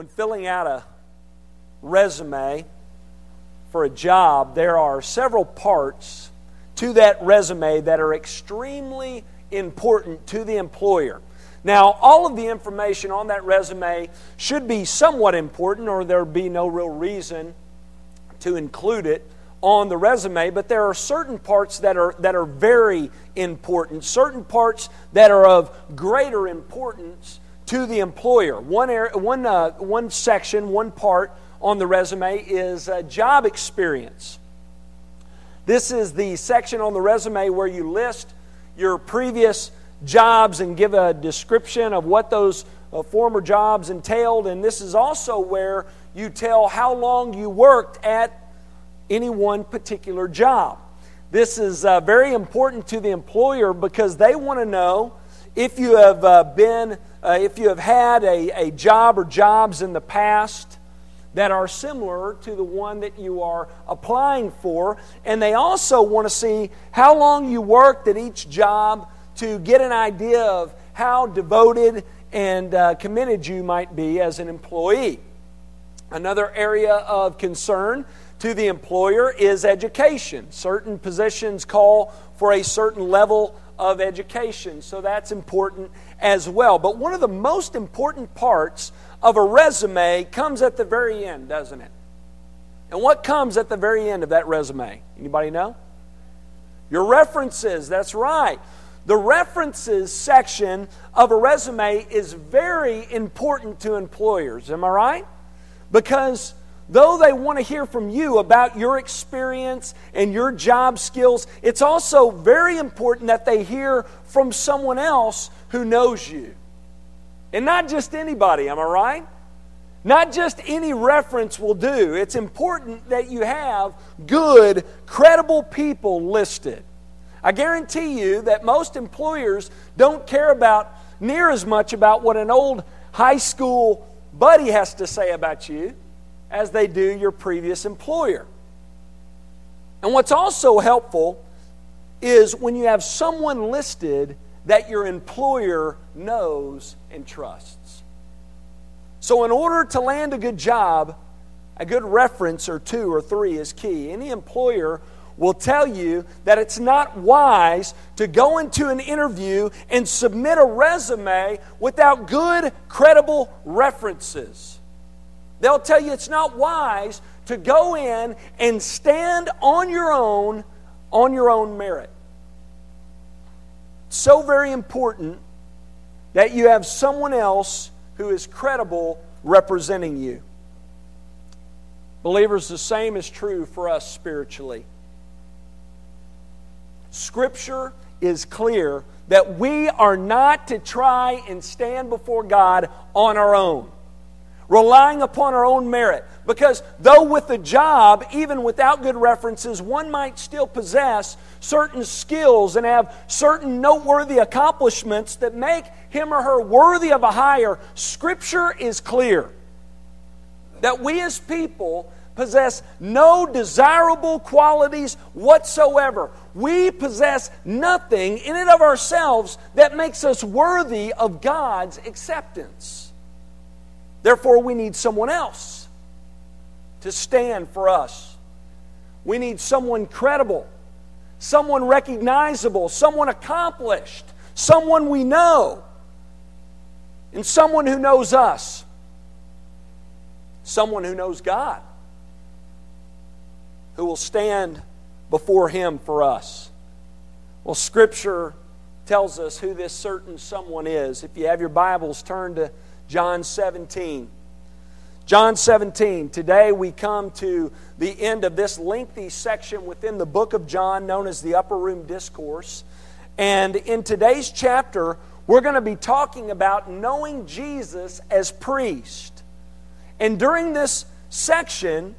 When filling out a resume for a job, there are several parts to that resume that are extremely important to the employer. Now, all of the information on that resume should be somewhat important, or there'd be no real reason to include it on the resume, but there are certain parts that are, that are very important, certain parts that are of greater importance to the employer. One, area, one, uh, one section, one part on the resume is uh, job experience. This is the section on the resume where you list your previous jobs and give a description of what those uh, former jobs entailed. And this is also where you tell how long you worked at any one particular job. This is uh, very important to the employer because they want to know if you have uh, been, uh, if you have had a, a job or jobs in the past that are similar to the one that you are applying for. And they also want to see how long you worked at each job to get an idea of how devoted and uh, committed you might be as an employee. Another area of concern to the employer is education. Certain positions call for a certain level of education, so that's important as well. But one of the most important parts of a resume comes at the very end, doesn't it? And what comes at the very end of that resume? Anybody know? Your references, that's right. The references section of a resume is very important to employers. Am I right? Because though they want to hear from you about your experience and your job skills, it's also very important that they hear from someone else who knows you. And not just anybody, am I right? Not just any reference will do. It's important that you have good, credible people listed. I guarantee you that most employers don't care about near as much about what an old high school buddy has to say about you as they do your previous employer. And what's also helpful is when you have someone listed that your employer knows and trusts. So, in order to land a good job, a good reference or two or three is key. Any employer will tell you that it's not wise to go into an interview and submit a resume without good, credible references. They'll tell you it's not wise to go in and stand on your own on your own merit so very important that you have someone else who is credible representing you. Believers, the same is true for us spiritually. Scripture is clear that we are not to try and stand before God on our own relying upon our own merit. Because though with a job, even without good references, one might still possess certain skills and have certain noteworthy accomplishments that make him or her worthy of a hire, Scripture is clear that we as people possess no desirable qualities whatsoever. We possess nothing in and of ourselves that makes us worthy of God's acceptance. Therefore, we need someone else to stand for us. We need someone credible, someone recognizable, someone accomplished, someone we know, and someone who knows us, someone who knows God, who will stand before Him for us. Well, Scripture tells us who this certain someone is. If you have your Bibles, turn to John 17. John 17. Today we come to the end of this lengthy section within the book of John known as the Upper Room Discourse. And in today's chapter, we're going to be talking about knowing Jesus as priest. And during this section,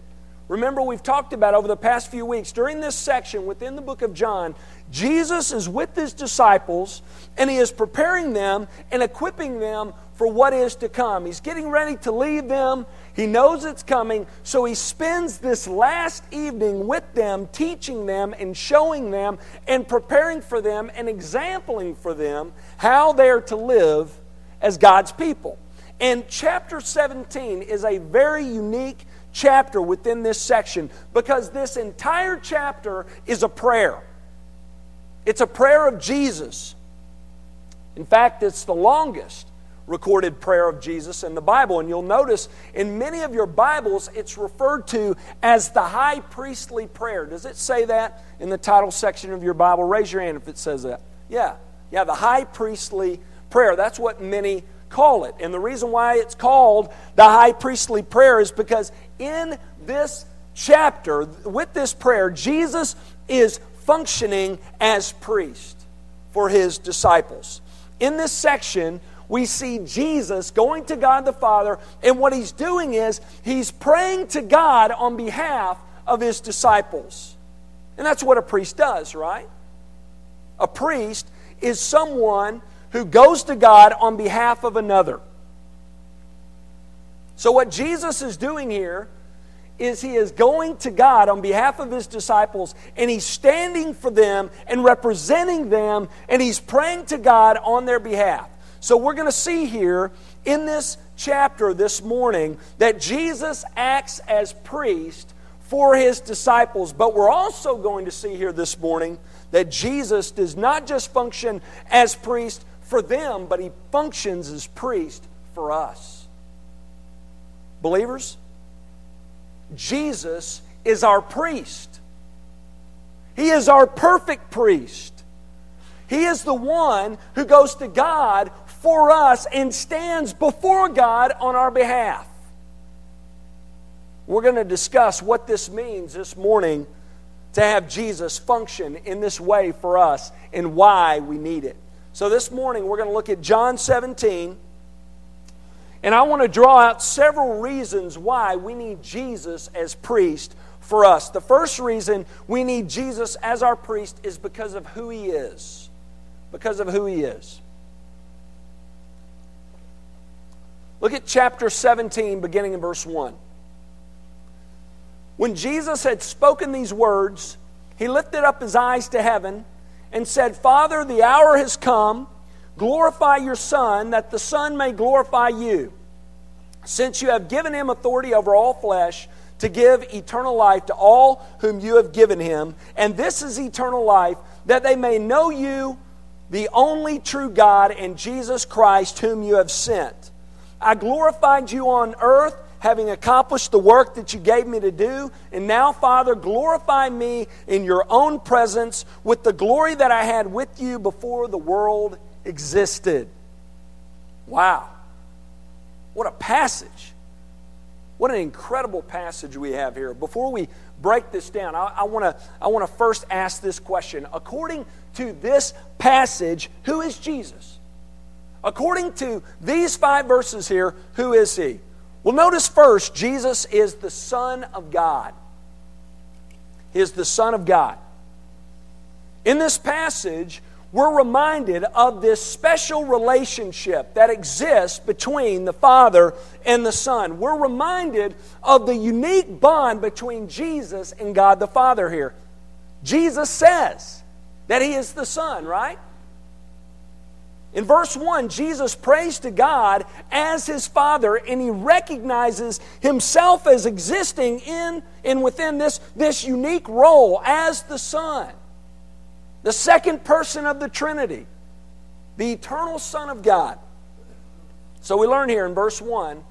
remember we've talked about over the past few weeks, during this section within the book of John, Jesus is with his disciples and he is preparing them and equipping them for what is to come. He's getting ready to leave them. He knows it's coming, so he spends this last evening with them, teaching them and showing them and preparing for them and exempling for them how they are to live as God's people. And chapter 17 is a very unique chapter within this section because this entire chapter is a prayer. It's a prayer of Jesus. In fact, it's the longest recorded prayer of Jesus in the Bible. And you'll notice in many of your Bibles, it's referred to as the high priestly prayer. Does it say that in the title section of your Bible? Raise your hand if it says that. Yeah. Yeah, the high priestly prayer. That's what many call it. And the reason why it's called the high priestly prayer is because in this chapter, with this prayer, Jesus is functioning as priest for his disciples. In this section, we see Jesus going to God the Father, and what he's doing is he's praying to God on behalf of his disciples. And that's what a priest does, right? A priest is someone who goes to God on behalf of another. So, what Jesus is doing here is he is going to God on behalf of his disciples and he's standing for them and representing them and he's praying to God on their behalf. So, we're going to see here in this chapter this morning that Jesus acts as priest for his disciples, but we're also going to see here this morning that Jesus does not just function as priest for them, but he functions as priest for us. Believers, Jesus is our priest. He is our perfect priest. He is the one who goes to God for us and stands before God on our behalf. We're going to discuss what this means this morning to have Jesus function in this way for us and why we need it. So this morning we're going to look at John 17. And I want to draw out several reasons why we need Jesus as priest for us. The first reason we need Jesus as our priest is because of who he is. Because of who he is. Look at chapter 17, beginning in verse 1. When Jesus had spoken these words, he lifted up his eyes to heaven and said, Father, the hour has come. Glorify your Son, that the Son may glorify you. Since you have given him authority over all flesh, to give eternal life to all whom you have given him. And this is eternal life, that they may know you, the only true God, and Jesus Christ, whom you have sent. I glorified you on earth having accomplished the work that you gave me to do. And now, Father, glorify me in your own presence with the glory that I had with you before the world existed. Wow. What a passage. What an incredible passage we have here. Before we break this down, I, want to I wanna first ask this question. According to this passage, who is Jesus? According to these five verses here, who is he? Well, notice first, Jesus is the Son of God. He is the Son of God. In this passage, we're reminded of this special relationship that exists between the Father and the Son. We're reminded of the unique bond between Jesus and God the Father here. Jesus says that He is the Son, right? In verse 1, Jesus prays to God as his Father, and he recognizes himself as existing in and within this, this unique role as the Son, the second person of the Trinity, the eternal Son of God. So we learn here in verse 1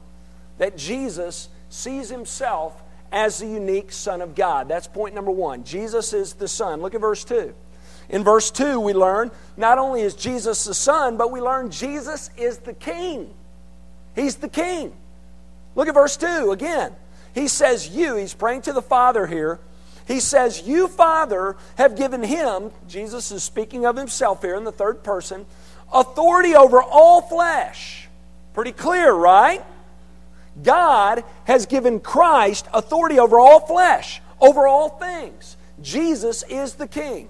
that Jesus sees himself as the unique Son of God. That's point number one. Jesus is the Son. Look at verse 2. In verse 2, we learn not only is Jesus the Son, but we learn Jesus is the King. He's the King. Look at verse 2 again. He says, You, he's praying to the Father here. He says, You, Father, have given him, Jesus is speaking of himself here in the third person, authority over all flesh. Pretty clear, right? God has given Christ authority over all flesh, over all things. Jesus is the King.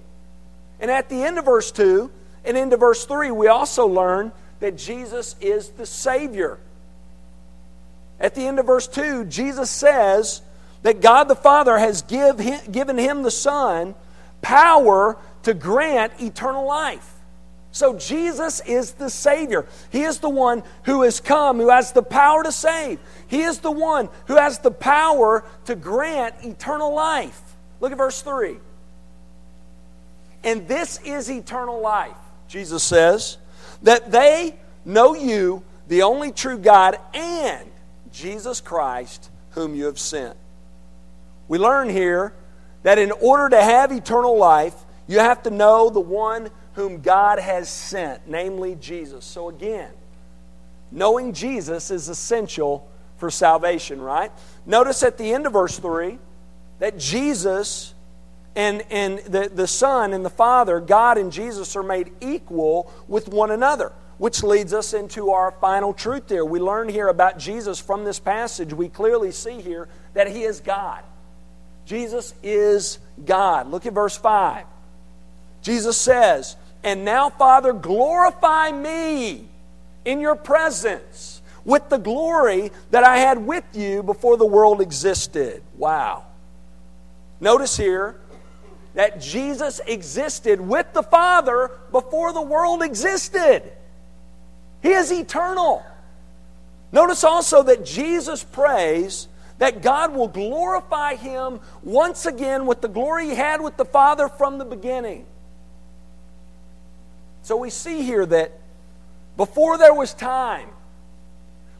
And at the end of verse 2 and into verse 3, we also learn that Jesus is the Savior. At the end of verse 2, Jesus says that God the Father has give him, given him the Son power to grant eternal life. So Jesus is the Savior. He is the one who has come, who has the power to save. He is the one who has the power to grant eternal life. Look at verse 3. And this is eternal life, Jesus says, that they know you, the only true God, and Jesus Christ, whom you have sent. We learn here that in order to have eternal life, you have to know the one whom God has sent, namely Jesus. So again, knowing Jesus is essential for salvation, right? Notice at the end of verse 3 that Jesus and, and the, the Son and the Father, God and Jesus, are made equal with one another, which leads us into our final truth there. We learn here about Jesus from this passage. We clearly see here that He is God. Jesus is God. Look at verse 5. Jesus says, And now, Father, glorify me in your presence with the glory that I had with you before the world existed. Wow. Notice here that Jesus existed with the Father before the world existed. He is eternal. Notice also that Jesus prays that God will glorify him once again with the glory he had with the Father from the beginning. So we see here that before there was time,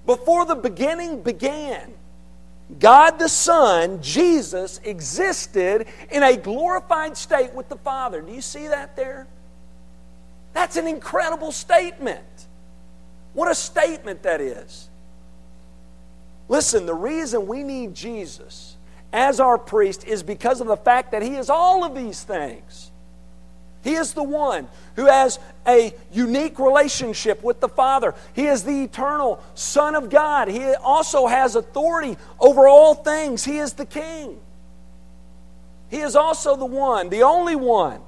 before the beginning began, God the Son, Jesus, existed in a glorified state with the Father. Do you see that there? That's an incredible statement. What a statement that is. Listen, the reason we need Jesus as our priest is because of the fact that He is all of these things. He is the one who has a unique relationship with the Father. He is the eternal Son of God. He also has authority over all things. He is the King. He is also the one, the only one,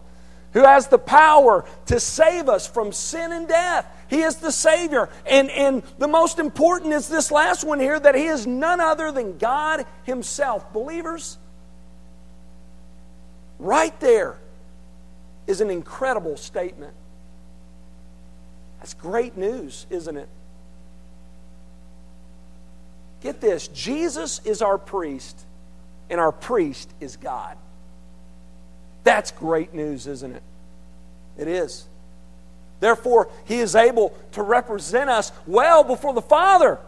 who has the power to save us from sin and death. He is the Savior. And, and the most important is this last one here that He is none other than God Himself. Believers, right there is an incredible statement. That's great news, isn't it? Get this Jesus is our priest, and our priest is God. That's great news, isn't it? It is. Therefore, he is able to represent us well before the Father.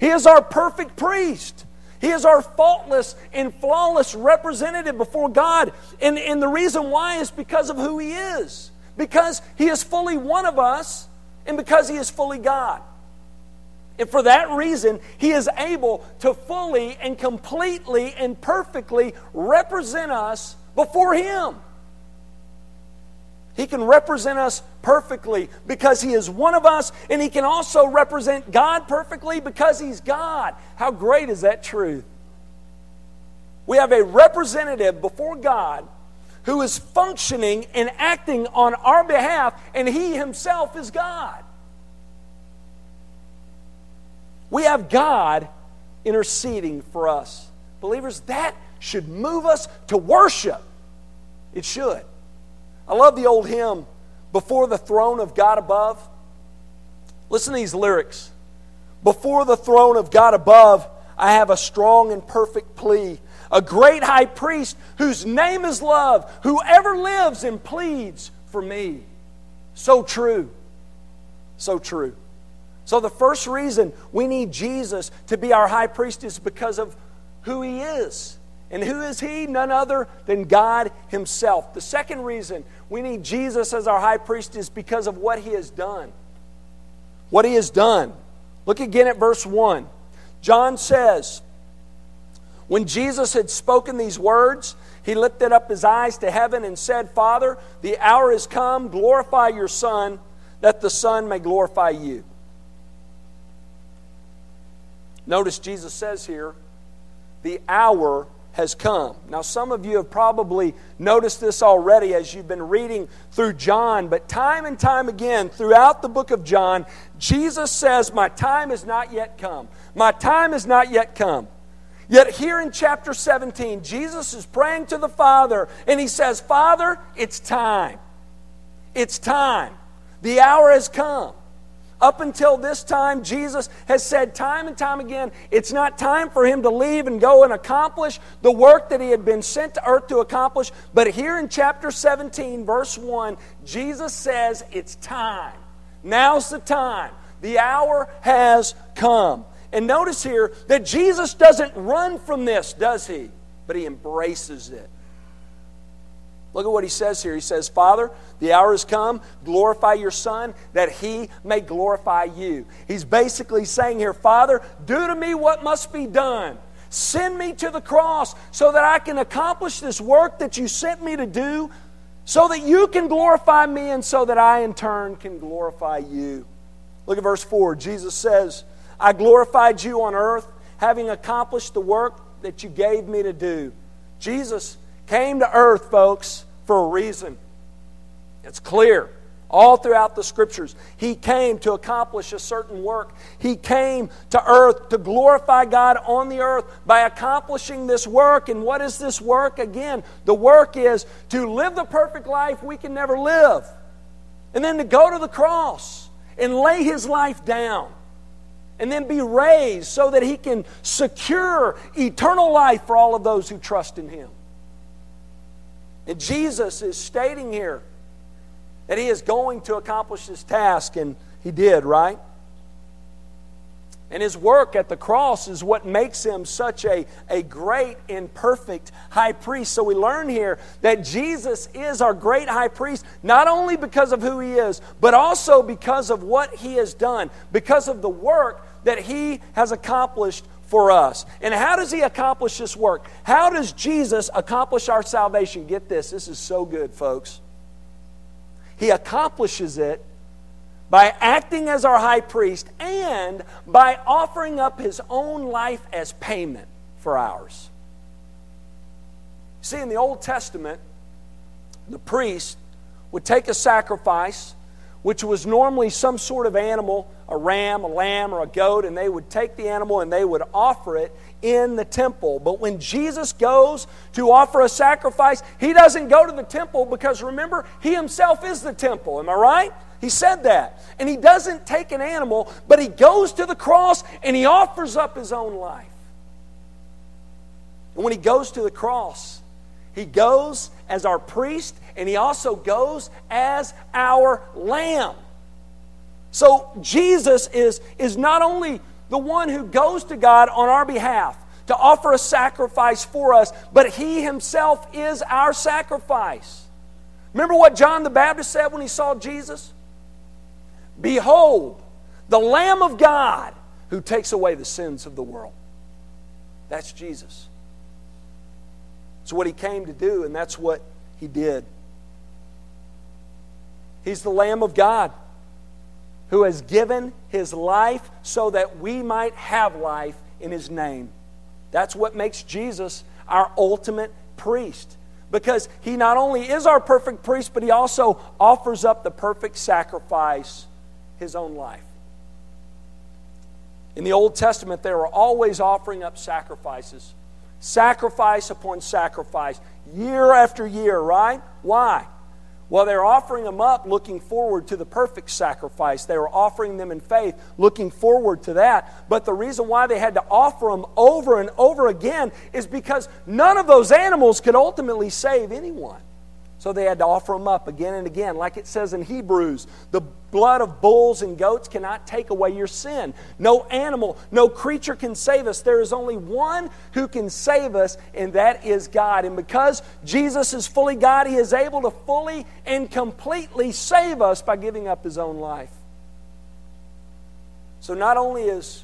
He is our perfect priest. He is our faultless and flawless representative before God. And, and the reason why is because of who He is. Because He is fully one of us, and because He is fully God. And for that reason, He is able to fully and completely and perfectly represent us before Him. He can represent us perfectly because He is one of us, and He can also represent God perfectly because He's God. How great is that truth? We have a representative before God who is functioning and acting on our behalf, and He Himself is God. We have God interceding for us. Believers, that should move us to worship. It should. I love the old hymn, Before the Throne of God Above. Listen to these lyrics. Before the throne of God above, I have a strong and perfect plea. A great high priest whose name is love, who ever lives and pleads for me. So true. So true. So, the first reason we need Jesus to be our high priest is because of who he is. And who is he? None other than God himself. The second reason we need Jesus as our high priest is because of what he has done. What he has done. Look again at verse 1. John says, When Jesus had spoken these words, he lifted up his eyes to heaven and said, Father, the hour is come, glorify your Son, that the Son may glorify you. Notice Jesus says here, the hour has come. Now, some of you have probably noticed this already as you've been reading through John, but time and time again throughout the book of John, Jesus says, My time is not yet come. My time is not yet come. Yet here in chapter 17, Jesus is praying to the Father, and he says, Father, it's time. It's time. The hour has come. Up until this time, Jesus has said time and time again, it's not time for him to leave and go and accomplish the work that he had been sent to earth to accomplish. But here in chapter 17, verse 1, Jesus says, It's time. Now's the time. The hour has come. And notice here that Jesus doesn't run from this, does he? But he embraces it. Look at what he says here. He says, Father, the hour has come. Glorify your Son that he may glorify you. He's basically saying here, Father, do to me what must be done. Send me to the cross so that I can accomplish this work that you sent me to do, so that you can glorify me and so that I in turn can glorify you. Look at verse 4. Jesus says, I glorified you on earth, having accomplished the work that you gave me to do. Jesus came to earth, folks, for a reason. It's clear. All throughout the scriptures, he came to accomplish a certain work. He came to earth to glorify God on the earth by accomplishing this work. And what is this work? Again, the work is to live the perfect life we can never live, and then to go to the cross and lay his life down, and then be raised so that he can secure eternal life for all of those who trust in him. And Jesus is stating here that he is going to accomplish this task, and he did, right? And his work at the cross is what makes him such a, a great and perfect high priest. So we learn here that Jesus is our great high priest, not only because of who he is, but also because of what he has done, because of the work that he has accomplished for us. And how does he accomplish this work? How does Jesus accomplish our salvation? Get this, this is so good, folks. He accomplishes it by acting as our high priest and by offering up his own life as payment for ours. See, in the Old Testament, the priest would take a sacrifice, which was normally some sort of animal a ram, a lamb, or a goat, and they would take the animal and they would offer it in the temple. But when Jesus goes to offer a sacrifice, he doesn't go to the temple because remember, he himself is the temple. Am I right? He said that. And he doesn't take an animal, but he goes to the cross and he offers up his own life. And when he goes to the cross, he goes as our priest and he also goes as our lamb. So Jesus is, is not only the one who goes to God on our behalf to offer a sacrifice for us, but he himself is our sacrifice. Remember what John the Baptist said when he saw Jesus? Behold, the Lamb of God who takes away the sins of the world. That's Jesus. It's what he came to do, and that's what he did. He's the Lamb of God who has given his life so that we might have life in his name. That's what makes Jesus our ultimate priest. Because he not only is our perfect priest, but he also offers up the perfect sacrifice, his own life. In the Old Testament, they were always offering up sacrifices, sacrifice upon sacrifice, year after year, right? Why? Well, they're offering them up looking forward to the perfect sacrifice. They were offering them in faith, looking forward to that. But the reason why they had to offer them over and over again is because none of those animals could ultimately save anyone. So they had to offer them up again and again. Like it says in Hebrews, the blood of bulls and goats cannot take away your sin. No animal, no creature can save us. There is only one who can save us, and that is God. And because Jesus is fully God, He is able to fully and completely save us by giving up His own life. So not only is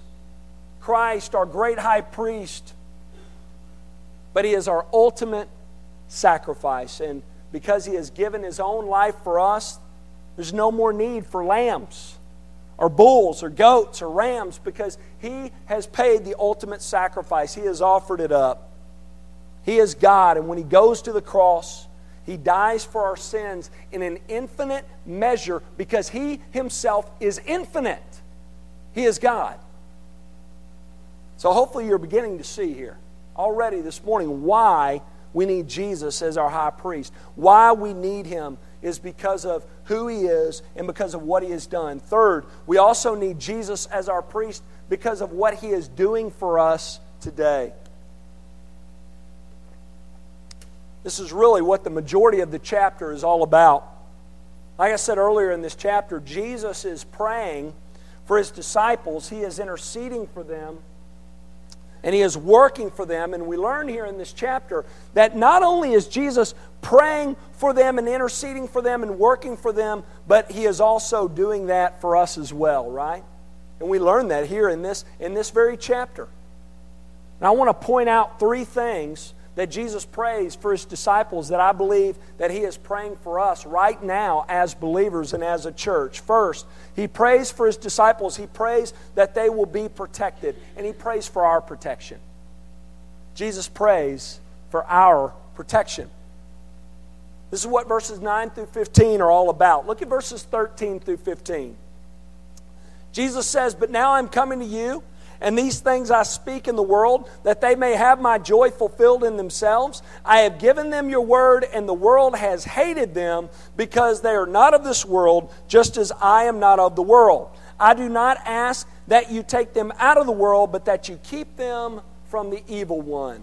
Christ our great high priest, but He is our ultimate sacrifice. And because he has given his own life for us, there's no more need for lambs or bulls or goats or rams because he has paid the ultimate sacrifice. He has offered it up. He is God, and when he goes to the cross, he dies for our sins in an infinite measure because he himself is infinite. He is God. So hopefully you're beginning to see here already this morning why we need Jesus as our high priest, why we need him is because of who he is and because of what he has done. Third, we also need Jesus as our priest because of what he is doing for us today. This is really what the majority of the chapter is all about. Like I said earlier in this chapter, Jesus is praying for his disciples, he is interceding for them, and he is working for them. And we learn here in this chapter that not only is Jesus praying for them and interceding for them and working for them, but he is also doing that for us as well, right? And we learn that here in this, in this very chapter. And I want to point out three things that Jesus prays for his disciples that I believe that he is praying for us right now as believers and as a church. First, he prays for his disciples. He prays that they will be protected, and he prays for our protection. Jesus prays for our protection. This is what verses 9 through 15 are all about. Look at verses 13 through 15. Jesus says, But now I'm coming to you and these things I speak in the world, that they may have my joy fulfilled in themselves. I have given them your word, and the world has hated them because they are not of this world, just as I am not of the world. I do not ask that you take them out of the world, but that you keep them from the evil one.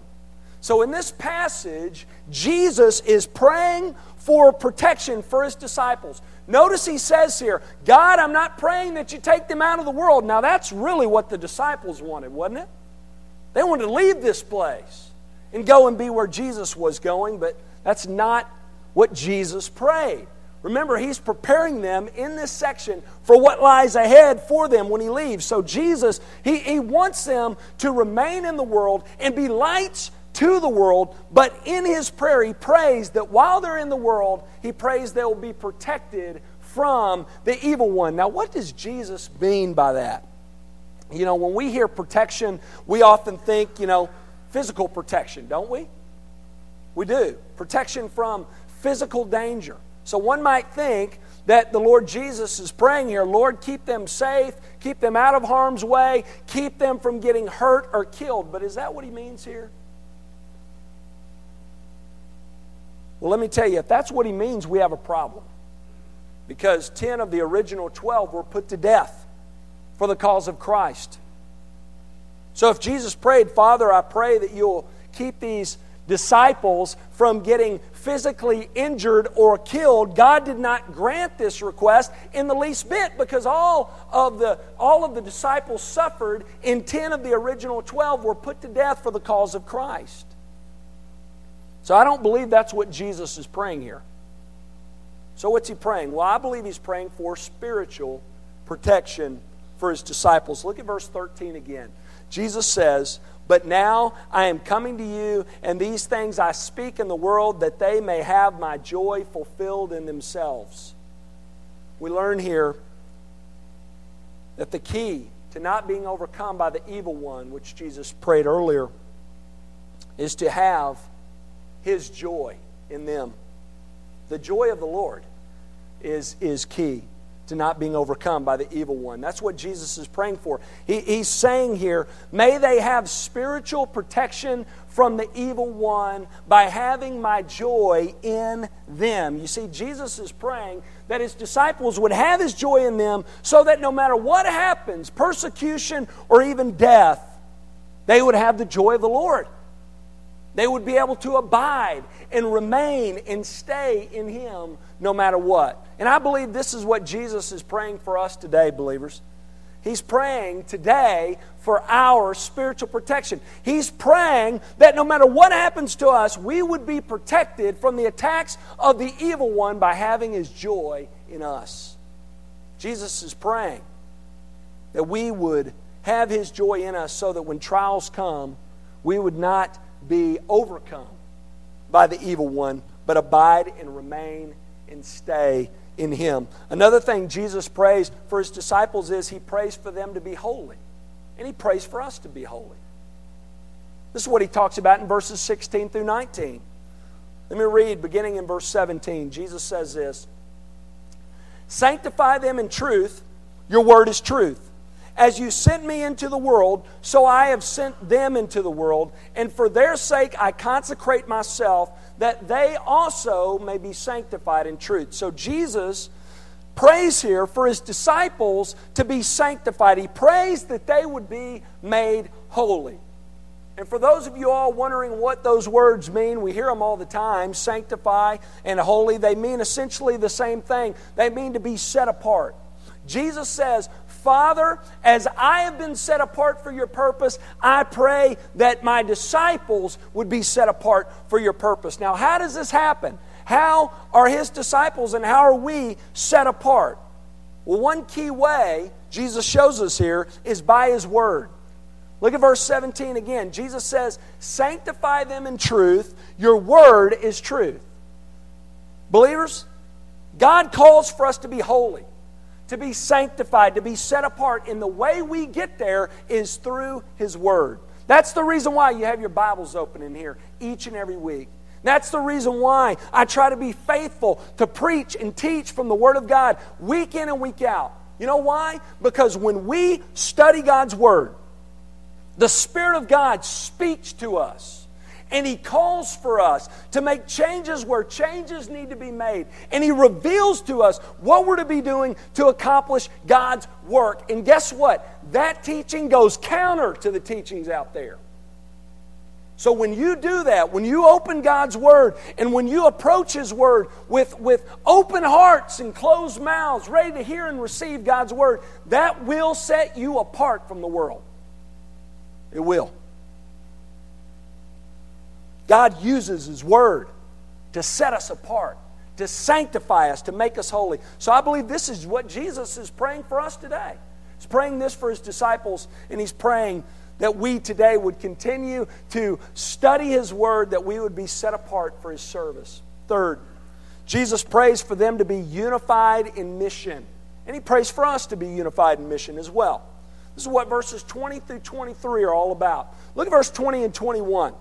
So, in this passage, Jesus is praying for protection for his disciples. Notice he says here, God, I'm not praying that you take them out of the world. Now, that's really what the disciples wanted, wasn't it? They wanted to leave this place and go and be where Jesus was going, but that's not what Jesus prayed. Remember, he's preparing them in this section for what lies ahead for them when he leaves. So, Jesus, he, he wants them to remain in the world and be lights to the world, but in his prayer, he prays that while they're in the world, he prays they will be protected from the evil one. Now, what does Jesus mean by that? You know, when we hear protection, we often think, you know, physical protection, don't we? We do. Protection from physical danger. So one might think that the Lord Jesus is praying here Lord, keep them safe, keep them out of harm's way, keep them from getting hurt or killed. But is that what he means here? Well, let me tell you, if that's what he means, we have a problem. Because 10 of the original 12 were put to death for the cause of Christ. So if Jesus prayed, Father, I pray that you'll keep these disciples from getting physically injured or killed, God did not grant this request in the least bit because all of the, all of the disciples suffered and 10 of the original 12 were put to death for the cause of Christ. So I don't believe that's what Jesus is praying here. So what's he praying? Well, I believe he's praying for spiritual protection for his disciples. Look at verse 13 again. Jesus says, But now I am coming to you, and these things I speak in the world that they may have my joy fulfilled in themselves. We learn here that the key to not being overcome by the evil one, which Jesus prayed earlier, is to have his joy in them. The joy of the Lord is, is key to not being overcome by the evil one. That's what Jesus is praying for. He, he's saying here, may they have spiritual protection from the evil one by having my joy in them. You see, Jesus is praying that his disciples would have his joy in them so that no matter what happens, persecution or even death, they would have the joy of the Lord. They would be able to abide and remain and stay in Him no matter what. And I believe this is what Jesus is praying for us today, believers. He's praying today for our spiritual protection. He's praying that no matter what happens to us, we would be protected from the attacks of the evil one by having His joy in us. Jesus is praying that we would have His joy in us so that when trials come, we would not be overcome by the evil one, but abide and remain and stay in him. Another thing Jesus prays for his disciples is he prays for them to be holy. And he prays for us to be holy. This is what he talks about in verses 16 through 19. Let me read beginning in verse 17. Jesus says this Sanctify them in truth, your word is truth. As you sent me into the world, so I have sent them into the world, and for their sake I consecrate myself, that they also may be sanctified in truth. So Jesus prays here for his disciples to be sanctified. He prays that they would be made holy. And for those of you all wondering what those words mean, we hear them all the time sanctify and holy. They mean essentially the same thing. They mean to be set apart. Jesus says, Father, as I have been set apart for your purpose, I pray that my disciples would be set apart for your purpose. Now, how does this happen? How are his disciples and how are we set apart? Well, one key way Jesus shows us here is by his word. Look at verse 17 again. Jesus says, Sanctify them in truth. Your word is truth. Believers, God calls for us to be holy, to be sanctified, to be set apart. And the way we get there is through His Word. That's the reason why you have your Bibles open in here each and every week. That's the reason why I try to be faithful to preach and teach from the Word of God week in and week out. You know why? Because when we study God's Word, the Spirit of God speaks to us. And He calls for us to make changes where changes need to be made. And He reveals to us what we're to be doing to accomplish God's work. And guess what? That teaching goes counter to the teachings out there. So when you do that, when you open God's Word and when you approach His Word with, with open hearts and closed mouths, ready to hear and receive God's Word, that will set you apart from the world. It will. God uses His Word to set us apart, to sanctify us, to make us holy. So I believe this is what Jesus is praying for us today. He's praying this for His disciples, and He's praying that we today would continue to study His Word, that we would be set apart for His service. Third, Jesus prays for them to be unified in mission. And He prays for us to be unified in mission as well. This is what verses 20 through 23 are all about. Look at verse 20 and 21.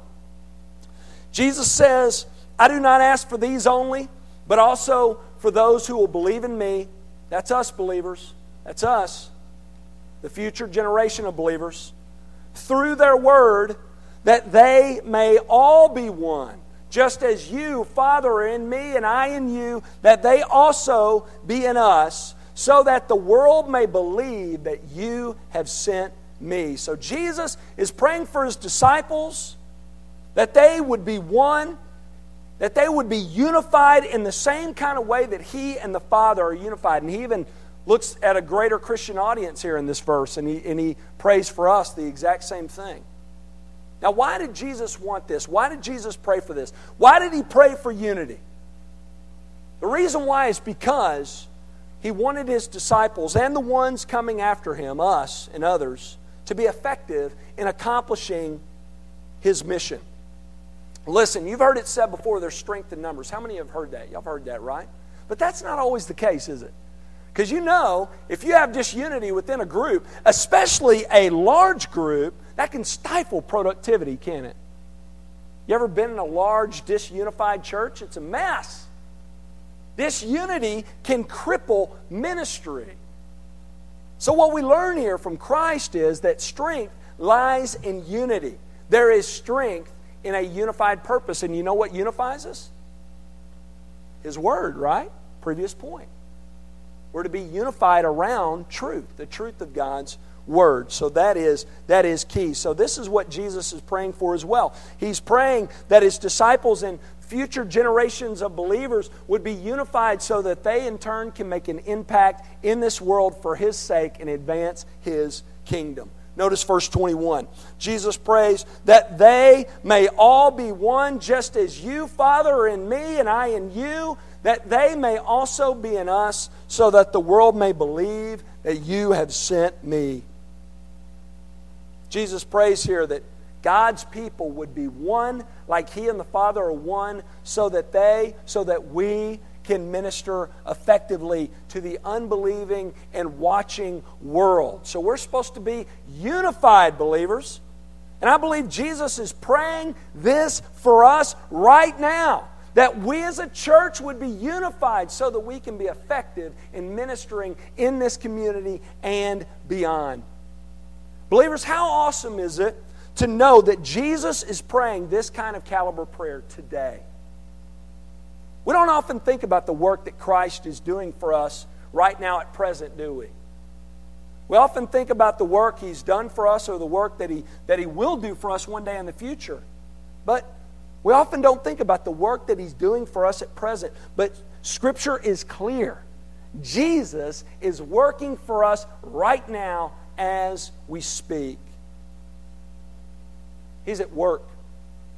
Jesus says, I do not ask for these only, but also for those who will believe in me. That's us, believers. That's us, the future generation of believers. Through their word, that they may all be one, just as you, Father, are in me and I in you, that they also be in us so that the world may believe that you have sent me. So Jesus is praying for his disciples that they would be one, that they would be unified in the same kind of way that he and the Father are unified. And he even looks at a greater Christian audience here in this verse, and he, and he prays for us the exact same thing. Now, why did Jesus want this? Why did Jesus pray for this? Why did he pray for unity? The reason why is because he wanted his disciples and the ones coming after him, us and others, to be effective in accomplishing his mission. Listen, you've heard it said before there's strength in numbers. How many have heard that? Y'all have heard that, right? But that's not always the case, is it? Because you know, if you have disunity within a group, especially a large group, that can stifle productivity, can it? You ever been in a large, disunified church? It's a mess. Disunity can cripple ministry. So, what we learn here from Christ is that strength lies in unity. There is strength in a unified purpose. And you know what unifies us? His Word, right? Previous point. We're to be unified around truth, the truth of God's Word. So that is, that is key. So this is what Jesus is praying for as well. He's praying that his disciples and future generations of believers would be unified so that they in turn can make an impact in this world for His sake and advance His kingdom. Notice verse 21. Jesus prays that they may all be one, just as you, Father, are in me and I in you, that they may also be in us, so that the world may believe that you have sent me. Jesus prays here that God's people would be one like he and the Father are one so that they so that we can minister effectively to the unbelieving and watching world. So we're supposed to be unified believers. And I believe Jesus is praying this for us right now that we as a church would be unified so that we can be effective in ministering in this community and beyond. Believers, how awesome is it to know that Jesus is praying this kind of caliber prayer today? We don't often think about the work that Christ is doing for us right now at present, do we? We often think about the work He's done for us or the work that He, that he will do for us one day in the future. But we often don't think about the work that He's doing for us at present. But Scripture is clear. Jesus is working for us right now as we speak. He's at work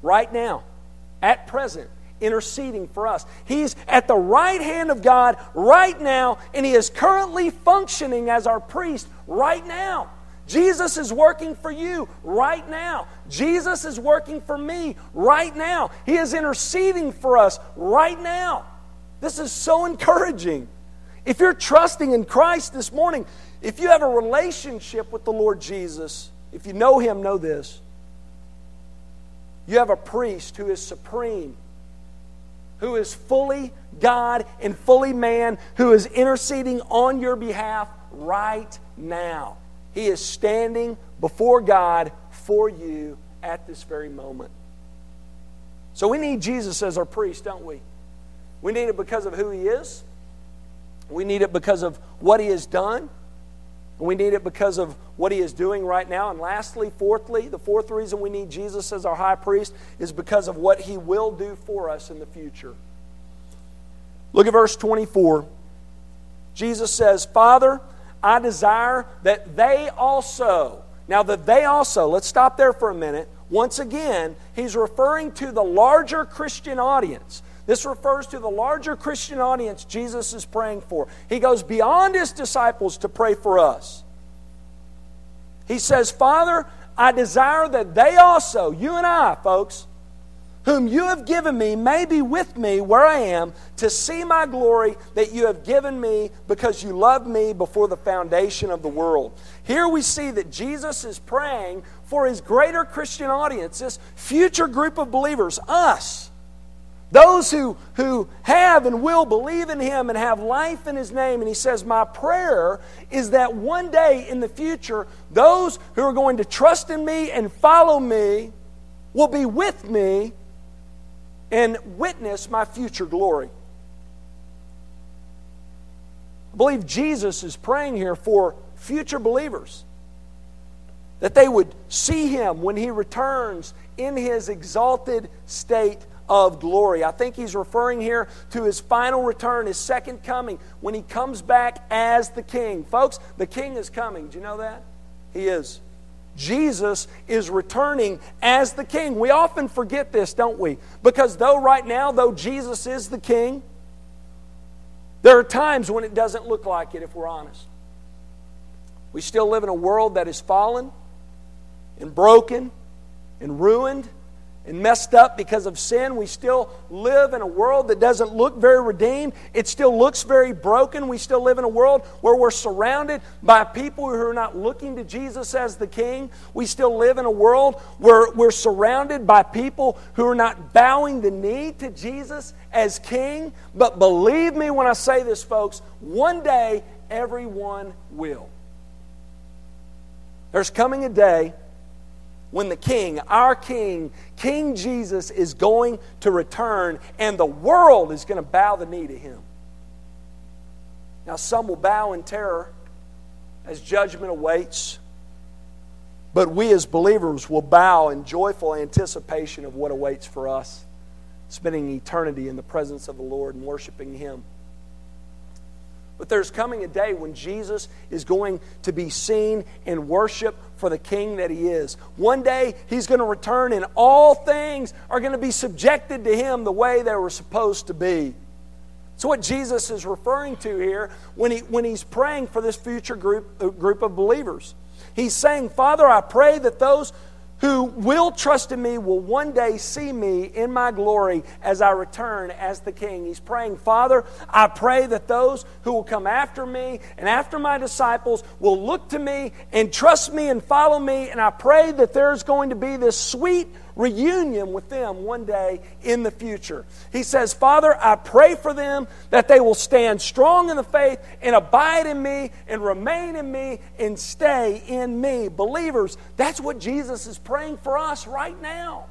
right now, at present, interceding for us. He's at the right hand of God right now, and He is currently functioning as our priest right now. Jesus is working for you right now. Jesus is working for me right now. He is interceding for us right now. This is so encouraging. If you're trusting in Christ this morning, if you have a relationship with the Lord Jesus, if you know Him, know this. You have a priest who is supreme, who is fully God and fully man, who is interceding on your behalf right now. He is standing before God for you at this very moment. So we need Jesus as our priest, don't we? We need it because of who He is. We need it because of what He has done. We need it because of what He is doing right now. And lastly, fourthly, the fourth reason we need Jesus as our high priest is because of what He will do for us in the future. Look at verse 24. Jesus says, Father, I desire that they also, now that they also, let's stop there for a minute. Once again, he's referring to the larger Christian audience. This refers to the larger Christian audience Jesus is praying for. He goes beyond his disciples to pray for us. He says, Father, I desire that they also, you and I, folks, whom you have given me may be with me where I am to see my glory that you have given me because you loved me before the foundation of the world. Here we see that Jesus is praying for his greater Christian audience, this future group of believers, us. Those who, who have and will believe in him and have life in his name. And he says, My prayer is that one day in the future, those who are going to trust in me and follow me will be with me and witness my future glory. I believe Jesus is praying here for future believers that they would see him when he returns in his exalted state of glory. I think he's referring here to his final return, his second coming, when he comes back as the king. Folks, the king is coming. Do you know that? He is. Jesus is returning as the king. We often forget this, don't we? Because though right now, though Jesus is the king, there are times when it doesn't look like it, if we're honest. We still live in a world that is fallen and broken and ruined and messed up because of sin. We still live in a world that doesn't look very redeemed. It still looks very broken. We still live in a world where we're surrounded by people who are not looking to Jesus as the King. We still live in a world where we're surrounded by people who are not bowing the knee to Jesus as King. But believe me when I say this, folks, one day everyone will. There's coming a day when the King, our King, King Jesus, is going to return and the world is going to bow the knee to him. Now, some will bow in terror as judgment awaits, but we as believers will bow in joyful anticipation of what awaits for us, spending eternity in the presence of the Lord and worshiping Him. But there's coming a day when Jesus is going to be seen and worship for the King that He is. One day He's going to return, and all things are going to be subjected to Him the way they were supposed to be. So, what Jesus is referring to here when, he, when He's praying for this future group, uh, group of believers. He's saying, Father, I pray that those who will trust in me will one day see me in my glory as I return as the King. He's praying, Father, I pray that those who will come after me and after my disciples will look to me and trust me and follow me. And I pray that there's going to be this sweet reunion with them one day in the future. He says, Father, I pray for them that they will stand strong in the faith and abide in me and remain in me and stay in me. Believers, that's what Jesus is praying for us right now.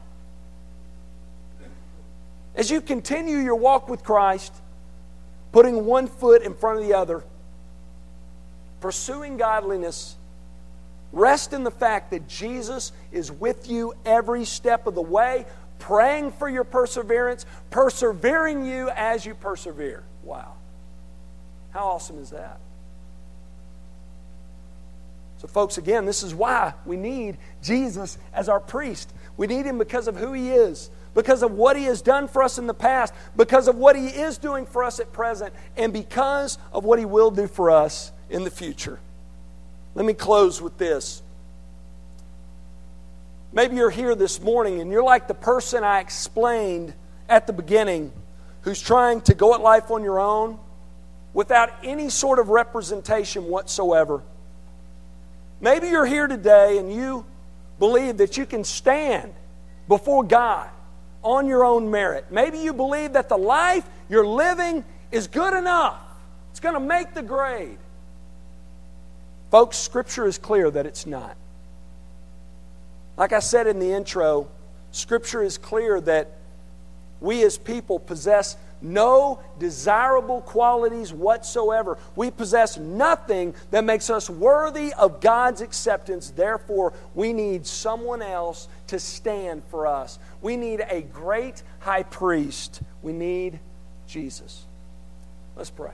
As you continue your walk with Christ, putting one foot in front of the other, pursuing godliness, rest in the fact that Jesus is with you every step of the way, praying for your perseverance, persevering you as you persevere. Wow. How awesome is that? So, folks, again, this is why we need Jesus as our priest. We need him because of who he is because of what He has done for us in the past, because of what He is doing for us at present, and because of what He will do for us in the future. Let me close with this. Maybe you're here this morning and you're like the person I explained at the beginning who's trying to go at life on your own without any sort of representation whatsoever. Maybe you're here today and you believe that you can stand before God on your own merit. Maybe you believe that the life you're living is good enough, it's going to make the grade. Folks, Scripture is clear that it's not. Like I said in the intro, Scripture is clear that we as people possess no desirable qualities whatsoever. We possess nothing that makes us worthy of God's acceptance. Therefore, we need someone else to stand for us. We need a great high priest. We need Jesus. Let's pray.